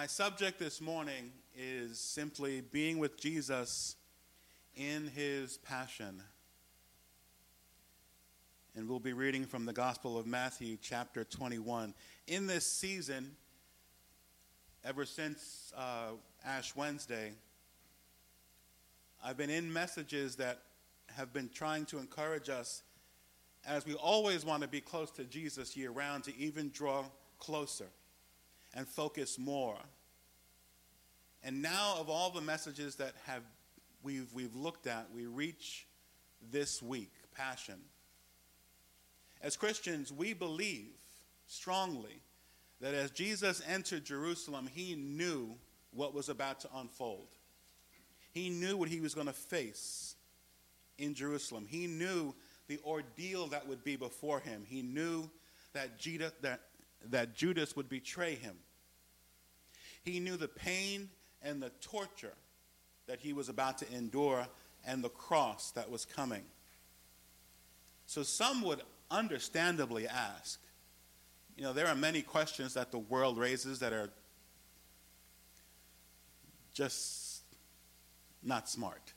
My subject this morning is simply being with Jesus in his passion. And we'll be reading from the Gospel of Matthew, chapter 21. In this season, ever since uh, Ash Wednesday, I've been in messages that have been trying to encourage us, as we always want to be close to Jesus year round, to even draw closer and focus more. And now, of all the messages that have we've, we've looked at, we reach this week passion. As Christians, we believe strongly that as Jesus entered Jerusalem, he knew what was about to unfold. He knew what he was going to face in Jerusalem. He knew the ordeal that would be before him. He knew that Judas, that, that Judas would betray him. He knew the pain and the torture that he was about to endure and the cross that was coming. So some would understandably ask, you know, there are many questions that the world raises that are just not smart.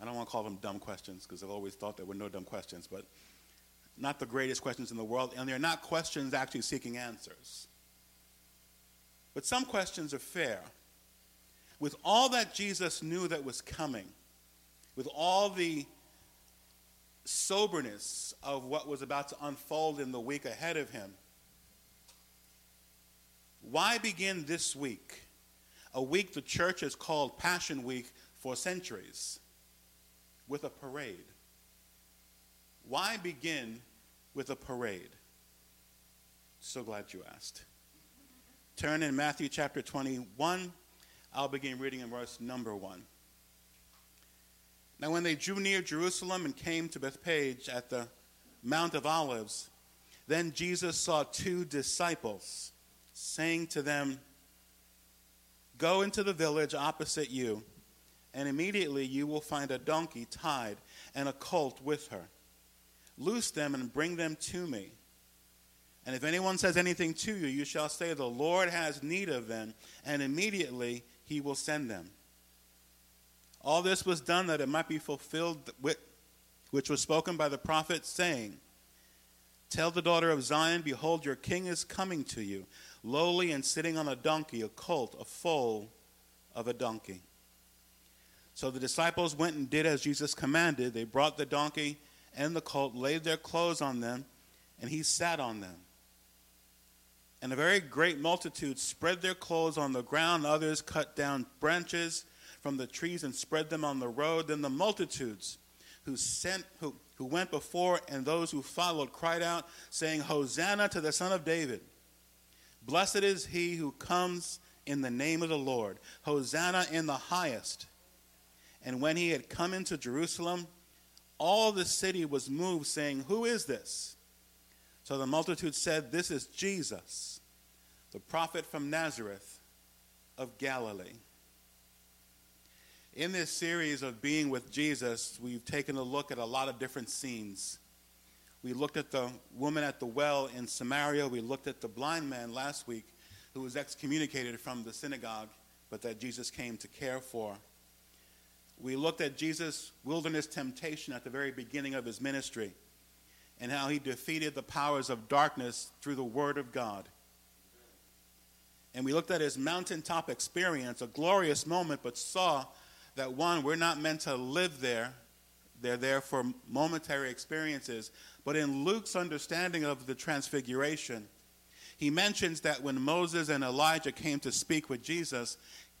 I don't want to call them dumb questions because I've always thought there were no dumb questions, but not the greatest questions in the world, and they're not questions actually seeking answers. But some questions are fair. With all that Jesus knew that was coming, with all the soberness of what was about to unfold in the week ahead of him, why begin this week? A week the church has called Passion Week for centuries with a parade. Why begin with a parade? So glad you asked. Turn in Matthew chapter 21. I'll begin reading in verse number 1. Now, when they drew near Jerusalem and came to Bethphage at the Mount of Olives, then Jesus saw two disciples, saying to them, Go into the village opposite you and immediately you will find a donkey tied and a colt with her. Loose them and bring them to me. And if anyone says anything to you, you shall say, The Lord has need of them, and immediately he will send them. All this was done that it might be fulfilled, which was spoken by the prophet, saying, Tell the daughter of Zion, Behold, your king is coming to you, lowly and sitting on a donkey, a colt, a foal of a donkey. So the disciples went and did as Jesus commanded. They brought the donkey and the colt, laid their clothes on them, and he sat on them. And a very great multitude spread their clothes on the ground. Others cut down branches from the trees and spread them on the road. Then the multitudes who, sent, who, who went before and those who followed cried out, saying, Hosanna to the Son of David. Blessed is he who comes in the name of the Lord. Hosanna in the highest. And when he had come into Jerusalem, all the city was moved, saying, Who is this? So the multitude said, This is Jesus, the prophet from Nazareth of Galilee. In this series of being with Jesus, we've taken a look at a lot of different scenes. We looked at the woman at the well in Samaria. We looked at the blind man last week who was excommunicated from the synagogue, but that Jesus came to care for. We looked at Jesus' wilderness temptation at the very beginning of his ministry and how he defeated the powers of darkness through the Word of God. And we looked at his mountaintop experience, a glorious moment, but saw that one, we're not meant to live there. They're there for momentary experiences. But in Luke's understanding of the transfiguration, he mentions that when Moses and Elijah came to speak with Jesus,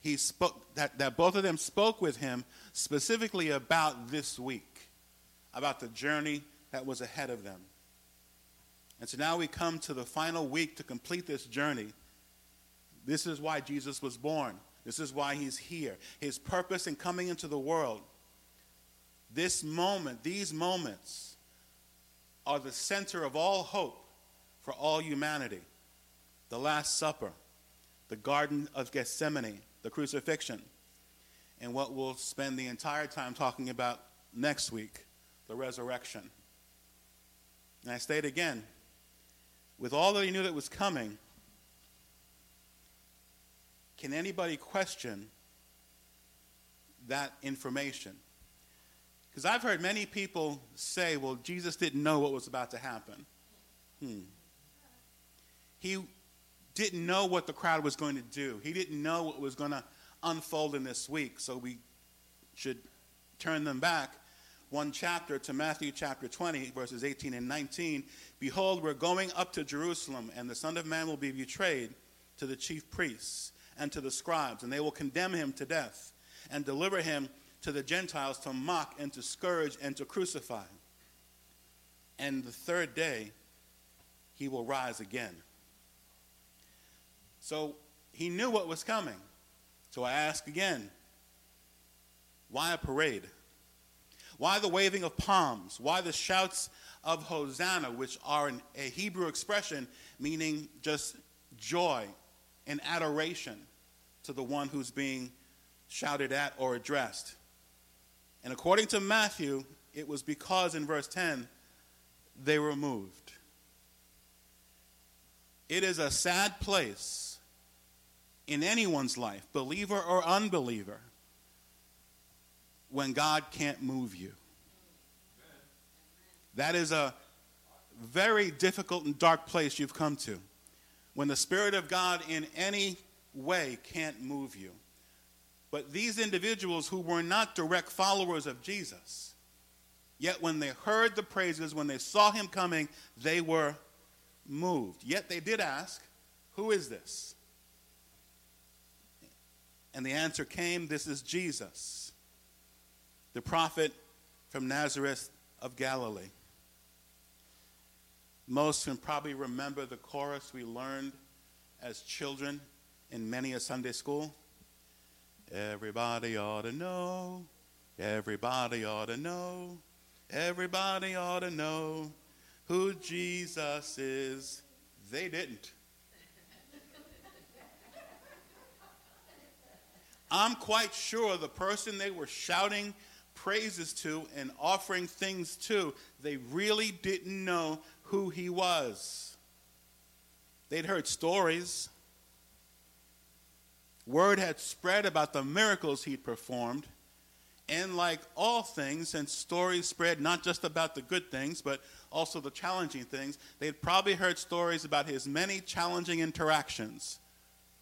he spoke that, that both of them spoke with him specifically about this week, about the journey that was ahead of them. And so now we come to the final week to complete this journey. This is why Jesus was born. This is why he's here. His purpose in coming into the world. This moment, these moments, are the center of all hope for all humanity. The Last Supper, the Garden of Gethsemane, the crucifixion, and what we'll spend the entire time talking about next week the resurrection. And I state again, with all that he knew that was coming, can anybody question that information? Because I've heard many people say, well, Jesus didn't know what was about to happen. Hmm. He didn't know what the crowd was going to do, he didn't know what was going to unfold in this week. So we should turn them back one chapter to Matthew chapter 20, verses 18 and 19. Behold, we're going up to Jerusalem, and the Son of Man will be betrayed to the chief priests and to the scribes, and they will condemn him to death and deliver him to the Gentiles to mock and to scourge and to crucify. And the third day, he will rise again. So he knew what was coming. So I ask again why a parade? Why the waving of palms? Why the shouts of Hosanna, which are an, a Hebrew expression meaning just joy and adoration to the one who's being shouted at or addressed? And according to Matthew, it was because in verse 10 they were moved. It is a sad place in anyone's life, believer or unbeliever, when God can't move you. That is a very difficult and dark place you've come to. When the Spirit of God in any way can't move you. But these individuals who were not direct followers of Jesus, yet when they heard the praises, when they saw him coming, they were moved. Yet they did ask, Who is this? And the answer came, This is Jesus, the prophet from Nazareth of Galilee. Most can probably remember the chorus we learned as children in many a Sunday school. Everybody ought to know, everybody ought to know, everybody ought to know who Jesus is. They didn't. I'm quite sure the person they were shouting praises to and offering things to, they really didn't know who he was. They'd heard stories. Word had spread about the miracles he'd performed. And like all things, and stories spread not just about the good things, but also the challenging things, they'd probably heard stories about his many challenging interactions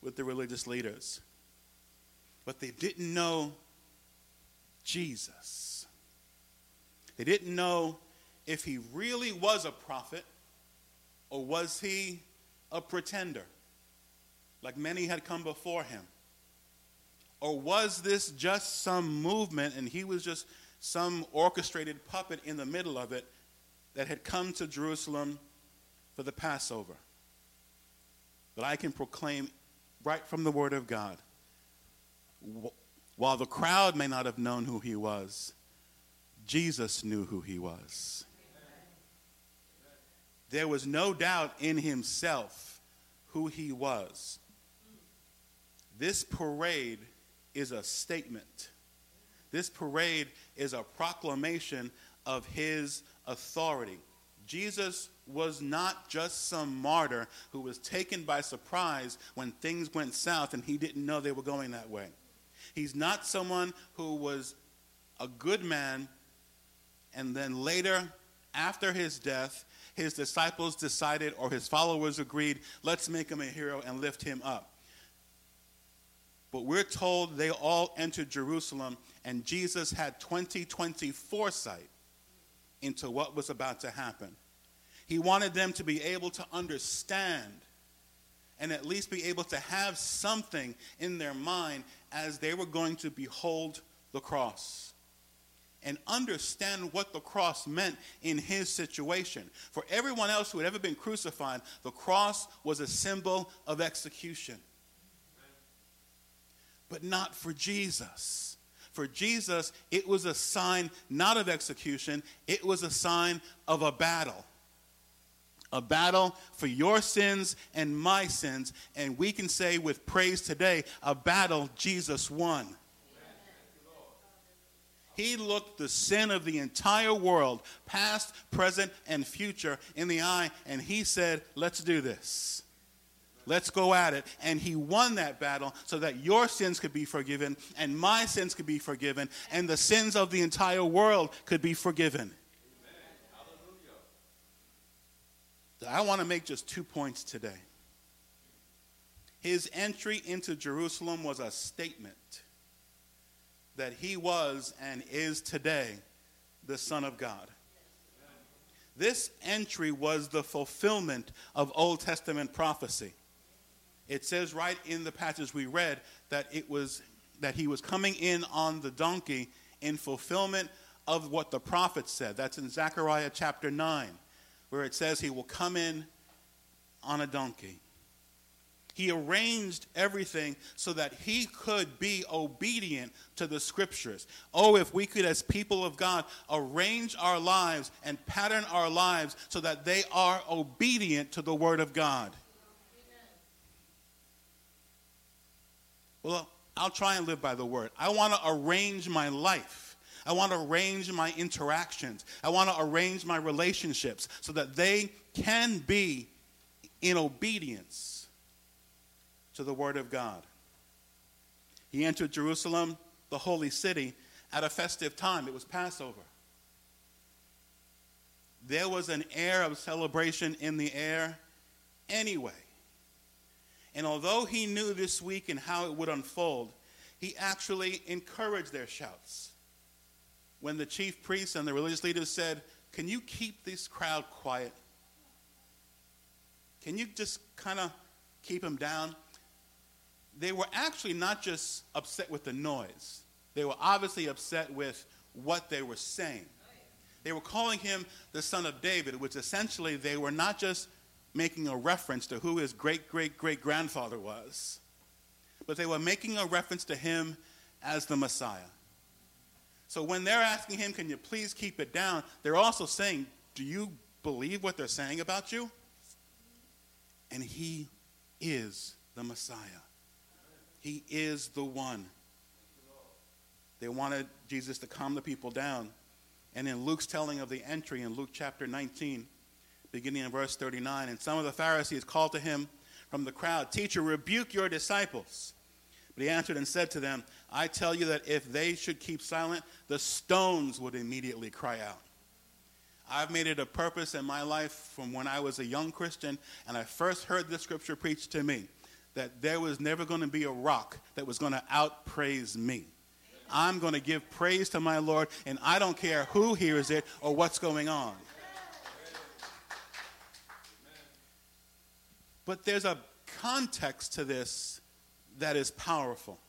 with the religious leaders. But they didn't know Jesus. They didn't know if he really was a prophet or was he a pretender, like many had come before him. Or was this just some movement and he was just some orchestrated puppet in the middle of it that had come to Jerusalem for the Passover? But I can proclaim right from the Word of God. While the crowd may not have known who he was, Jesus knew who he was. There was no doubt in himself who he was. This parade is a statement. This parade is a proclamation of his authority. Jesus was not just some martyr who was taken by surprise when things went south and he didn't know they were going that way. He's not someone who was a good man and then later, after his death, his disciples decided or his followers agreed, let's make him a hero and lift him up. But we're told they all entered Jerusalem, and Jesus had 2020 foresight into what was about to happen. He wanted them to be able to understand and at least be able to have something in their mind as they were going to behold the cross and understand what the cross meant in his situation. For everyone else who had ever been crucified, the cross was a symbol of execution but not for Jesus. For Jesus, it was a sign not of execution, it was a sign of a battle. A battle for your sins and my sins. And we can say with praise today, a battle Jesus won. He looked the sin of the entire world, past, present, and future, in the eye, and he said, Let's do this. Let's go at it. And he won that battle so that your sins could be forgiven and my sins could be forgiven and the sins of the entire world could be forgiven. I want to make just two points today. His entry into Jerusalem was a statement that he was and is today the Son of God. This entry was the fulfillment of Old Testament prophecy. It says right in the passage we read that it was that he was coming in on the donkey in fulfillment of what the prophet said. That's in Zechariah chapter 9, where it says he will come in on a donkey. He arranged everything so that he could be obedient to the scriptures. Oh, if we could, as people of God, arrange our lives and pattern our lives so that they are obedient to the word of God. Well, I'll try and live by the word. I want to arrange my life. I want to arrange my interactions. I want to arrange my relationships so that they can be in obedience to the word of God. He entered Jerusalem, the holy city, at a festive time. It was Passover. There was an air of celebration in the air anyway. And although he knew this week and how it would unfold, he actually encouraged their shouts. When the chief priests and the religious leaders said, Can you keep this crowd quiet? Can you just kind of keep them down? They were actually not just upset with the noise, they were obviously upset with what they were saying. They were calling him the son of David, which essentially they were not just making a reference to who his great great great grandfather was, but they were making a reference to him as the Messiah. So when they're asking him, Can you please keep it down? they're also saying, Do you believe what they're saying about you? And he is the Messiah. He is the one. They wanted Jesus to calm the people down. And in Luke's telling of the entry in Luke chapter 19, beginning in verse 39. And some of the Pharisees called to him from the crowd, Teacher, rebuke your disciples. But he answered and said to them, I tell you that if they should keep silent, the stones would immediately cry out. I've made it a purpose in my life from when I was a young Christian and I first heard this scripture preached to me that there was never going to be a rock that was going to outpraise me. I'm going to give praise to my Lord, and I don't care who hears it or what's going on. But there's a context to this that is powerful.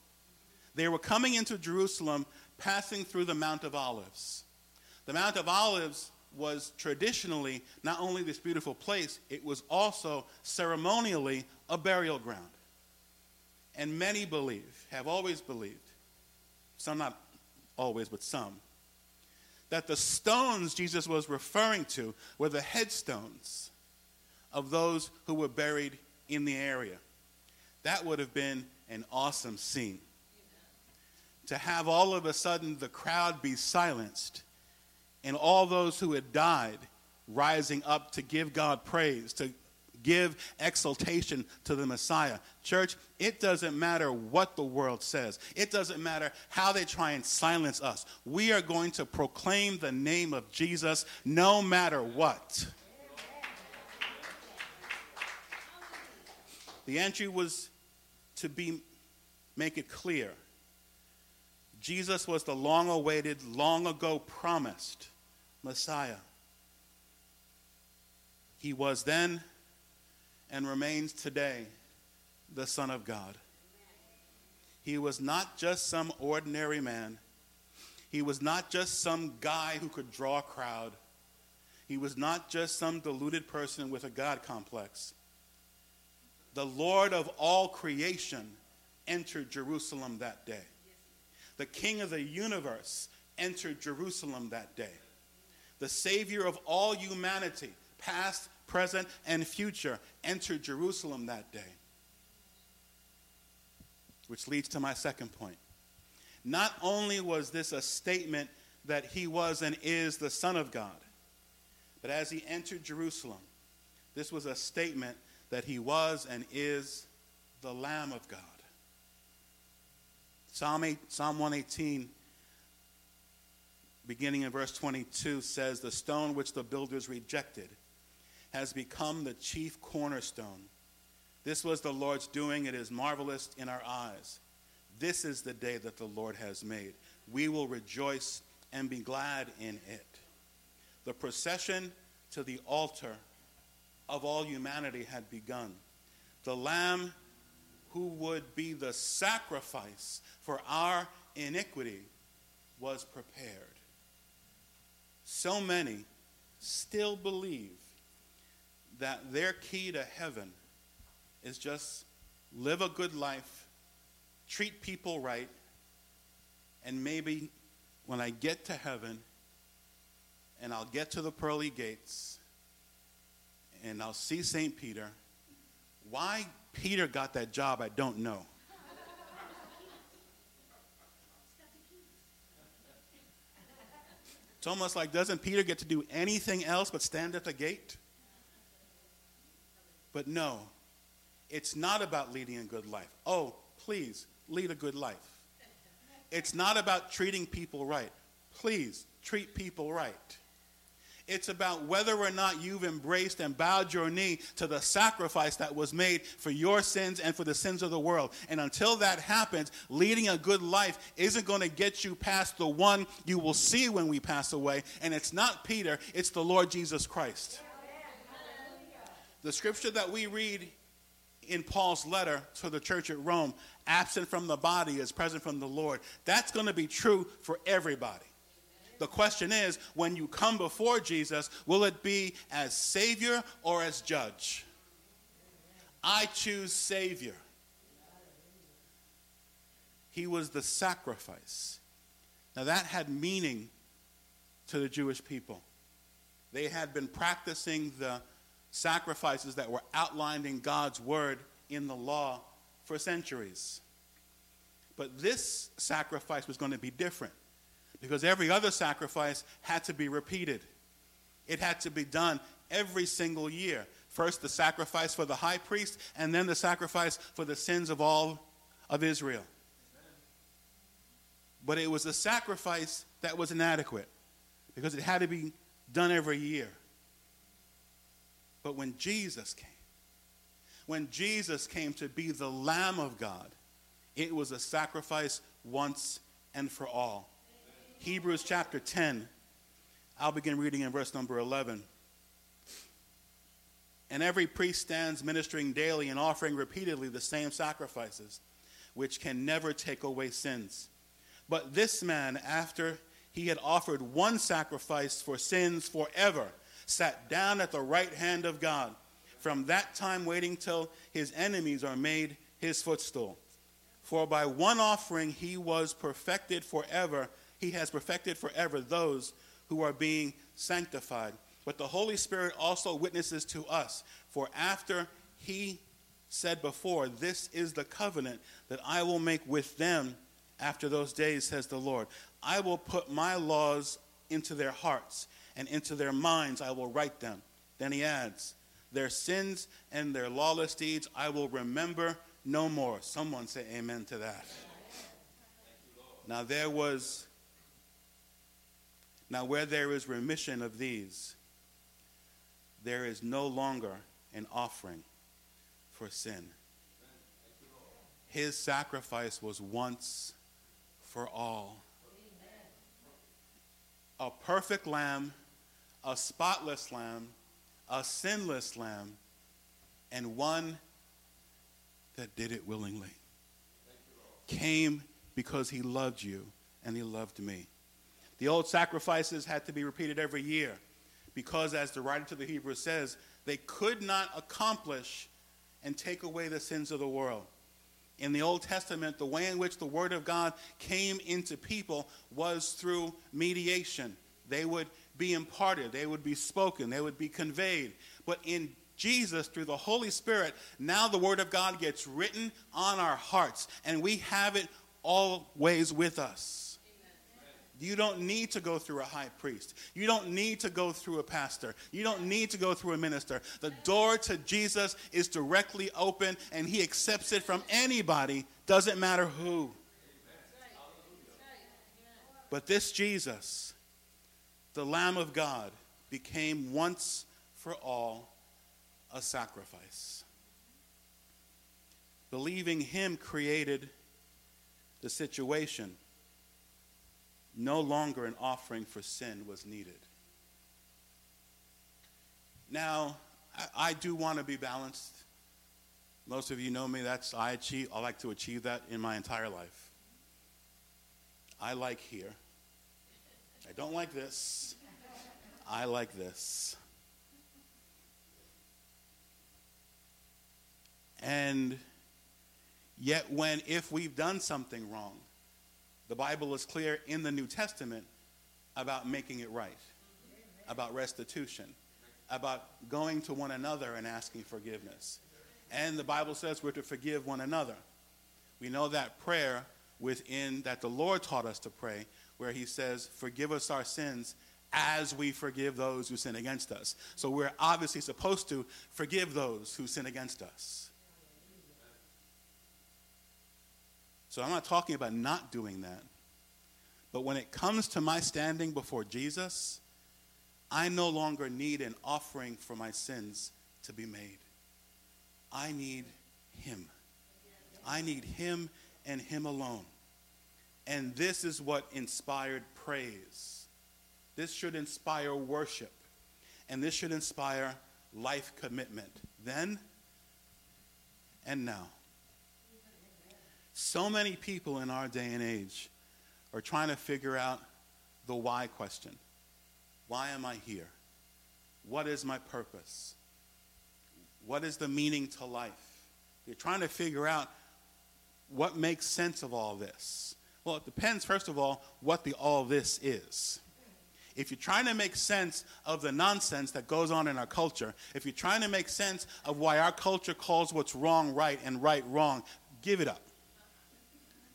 They were coming into Jerusalem, passing through the Mount of Olives. The Mount of Olives was traditionally not only this beautiful place, it was also ceremonially a burial ground. And many believe, have always believed, some not always, but some, that the stones Jesus was referring to were the headstones of those who were buried in the area. That would have been an awesome scene. To have all of a sudden the crowd be silenced and all those who had died rising up to give God praise, to give exaltation to the Messiah. Church, it doesn't matter what the world says, it doesn't matter how they try and silence us. We are going to proclaim the name of Jesus no matter what. The entry was to be make it clear. Jesus was the long awaited, long ago promised Messiah. He was then and remains today the Son of God. He was not just some ordinary man. He was not just some guy who could draw a crowd. He was not just some deluded person with a God complex the Lord of all creation entered Jerusalem that day. The King of the universe entered Jerusalem that day. The Savior of all humanity, past, present, and future, entered Jerusalem that day. Which leads to my second point. Not only was this a statement that he was and is the Son of God, but as he entered Jerusalem, this was a statement that he was and is the Lamb of God. Psalm, 8, Psalm 118, beginning in verse 22, says, The stone which the builders rejected has become the chief cornerstone. This was the Lord's doing. It is marvelous in our eyes. This is the day that the Lord has made. We will rejoice and be glad in it. The procession to the altar of all humanity had begun. The Lamb who would be the sacrifice for our iniquity was prepared. So many still believe that their key to heaven is just live a good life, treat people right, and maybe when I get to heaven and I'll get to the pearly gates and I'll see St. Peter, why Peter got that job, I don't know. It's almost like doesn't Peter get to do anything else but stand at the gate? But no, it's not about leading a good life. Oh, please, lead a good life. It's not about treating people right. Please, treat people right. It's about whether or not you've embraced and bowed your knee to the sacrifice that was made for your sins and for the sins of the world. And until that happens, leading a good life isn't going to get you past the one you will see when we pass away. And it's not Peter, it's the Lord Jesus Christ. The scripture that we read in Paul's letter to the church at Rome, absent from the body is present from the Lord, that's going to be true for everybody. The question is when you come before Jesus, will it be as Savior or as Judge? I choose Savior. He was the sacrifice. Now, that had meaning to the Jewish people. They had been practicing the sacrifices that were outlined in God's word in the law for centuries. But this sacrifice was going to be different because every other sacrifice had to be repeated. It had to be done every single year. First, the sacrifice for the high priest, and then the sacrifice for the sins of all of Israel. But it was a sacrifice that was inadequate because it had to be done every year. But when Jesus came, when Jesus came to be the Lamb of God, it was a sacrifice once and for all. Hebrews chapter 10, I'll begin reading in verse number 11. And every priest stands ministering daily and offering repeatedly the same sacrifices, which can never take away sins. But this man, after he had offered one sacrifice for sins forever, sat down at the right hand of God, from that time waiting till his enemies are made his footstool. For by one offering he was perfected forever, he has perfected forever those who are being sanctified. But the Holy Spirit also witnesses to us, for after he said before, This is the covenant that I will make with them after those days, says the Lord. I will put my laws into their hearts and into their minds I will write them. Then he adds, Their sins and their lawless deeds I will remember no more. Someone say amen to that. Now there was, now where there is remission of these, there is no longer an offering for sin. His sacrifice was once for all. A perfect lamb a spotless lamb, a sinless lamb, and one that did it willingly. Came because he loved you and he loved me. The old sacrifices had to be repeated every year because, as the writer to the Hebrews says, they could not accomplish and take away the sins of the world. In the Old Testament, the way in which the Word of God came into people was through mediation. They would be imparted, they would be spoken, they would be conveyed. But in Jesus, through the Holy Spirit, now the Word of God gets written on our hearts, and we have it always with us. You don't need to go through a high priest. You don't need to go through a pastor. You don't need to go through a minister. The door to Jesus is directly open and he accepts it from anybody, doesn't matter who. But this Jesus, the Lamb of God, became once for all a sacrifice. Believing him created the situation no longer an offering for sin was needed. Now, I, I do want to be balanced. Most of you know me. That's I achieve. I like to achieve that in my entire life. I like here. I don't like this. I like this. And yet, when if we've done something wrong, the Bible is clear in the New Testament about making it right, about restitution, about going to one another and asking forgiveness. And the Bible says we're to forgive one another. We know that prayer within that the Lord taught us to pray, where He says, Forgive us our sins as we forgive those who sin against us. So we're obviously supposed to forgive those who sin against us. So I'm not talking about not doing that. But when it comes to my standing before Jesus, I no longer need an offering for my sins to be made. I need Him. I need Him and Him alone. And this is what inspired praise. This should inspire worship. And this should inspire life commitment. Then and now. So many people in our day and age are trying to figure out the why question. Why am I here? What is my purpose? What is the meaning to life? They're trying to figure out what makes sense of all this. Well, it depends, first of all, what the all this is. If you're trying to make sense of the nonsense that goes on in our culture, if you're trying to make sense of why our culture calls what's wrong right and right wrong, give it up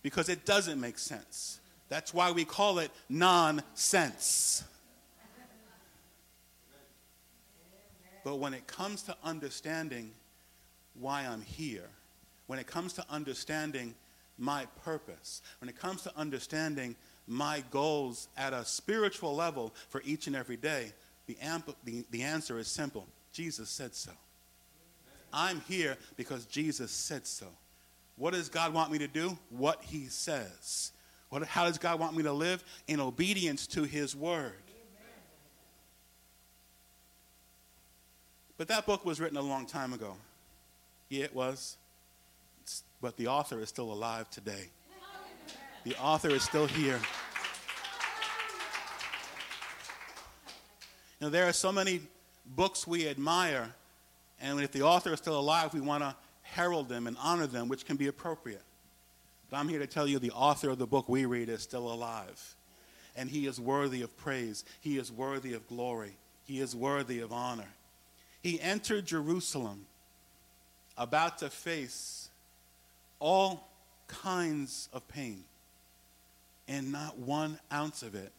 because it doesn't make sense. That's why we call it nonsense. But when it comes to understanding why I'm here, when it comes to understanding my purpose, when it comes to understanding my goals at a spiritual level for each and every day, the, amp- the, the answer is simple Jesus said so. I'm here because Jesus said so. What does God want me to do? What He says. What, how does God want me to live? In obedience to His word. But that book was written a long time ago. Yeah, it was. It's, but the author is still alive today. The author is still here. Know, there are so many books we admire, and if the author is still alive, we want to herald them and honor them, which can be appropriate. But I'm here to tell you the author of the book we read is still alive. And he is worthy of praise. He is worthy of glory. He is worthy of honor. He entered Jerusalem about to face all kinds of pain, and not one ounce of it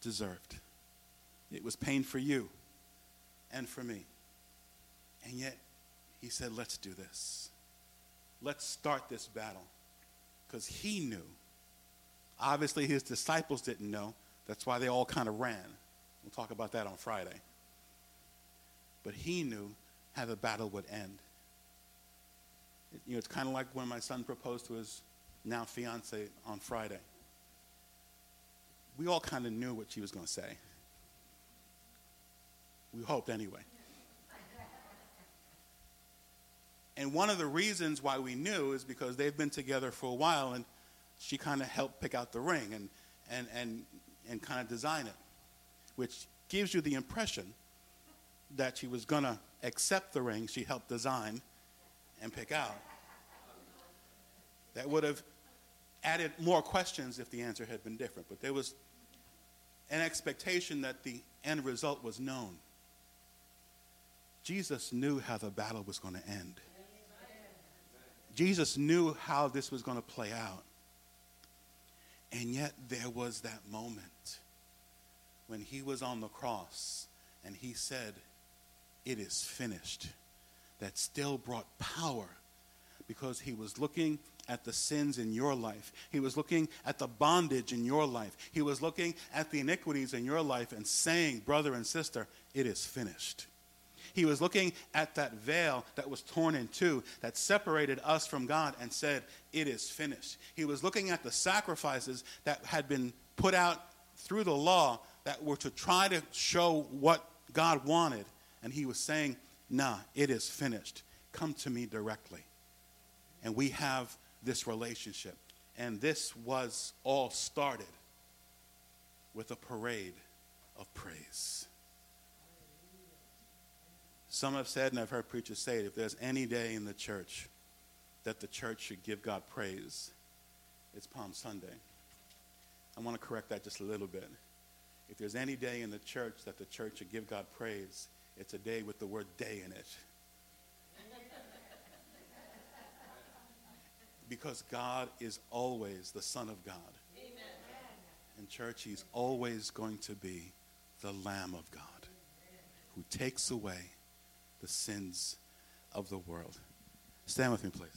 deserved. It was pain for you and for me. And yet, he said, Let's do this. Let's start this battle. Because he knew. Obviously, his disciples didn't know. That's why they all kind of ran. We'll talk about that on Friday. But he knew how the battle would end. It, you know, it's kind of like when my son proposed to his now fiance on Friday. We all kind of knew what she was going to say. We hoped anyway. And one of the reasons why we knew is because they've been together for a while and she kind of helped pick out the ring and, and, and, and kind of design it, which gives you the impression that she was going to accept the ring she helped design and pick out. That would have added more questions if the answer had been different, but there was an expectation that the end result was known. Jesus knew how the battle was going to end. Jesus knew how this was going to play out. And yet there was that moment when he was on the cross and he said, It is finished. That still brought power because he was looking at the sins in your life. He was looking at the bondage in your life. He was looking at the iniquities in your life and saying, Brother and sister, it is finished. He was looking at that veil that was torn in two, that separated us from God, and said, It is finished. He was looking at the sacrifices that had been put out through the law that were to try to show what God wanted. And he was saying, Nah, it is finished. Come to me directly. And we have this relationship. And this was all started with a parade of praise. Some have said, and I've heard preachers say it, if there's any day in the church that the church should give God praise, it's Palm Sunday. I want to correct that just a little bit. If there's any day in the church that the church should give God praise, it's a day with the word day in it. because God is always the Son of God. Amen. In church, He's always going to be the Lamb of God who takes away the sins of the world. Stand with me, please.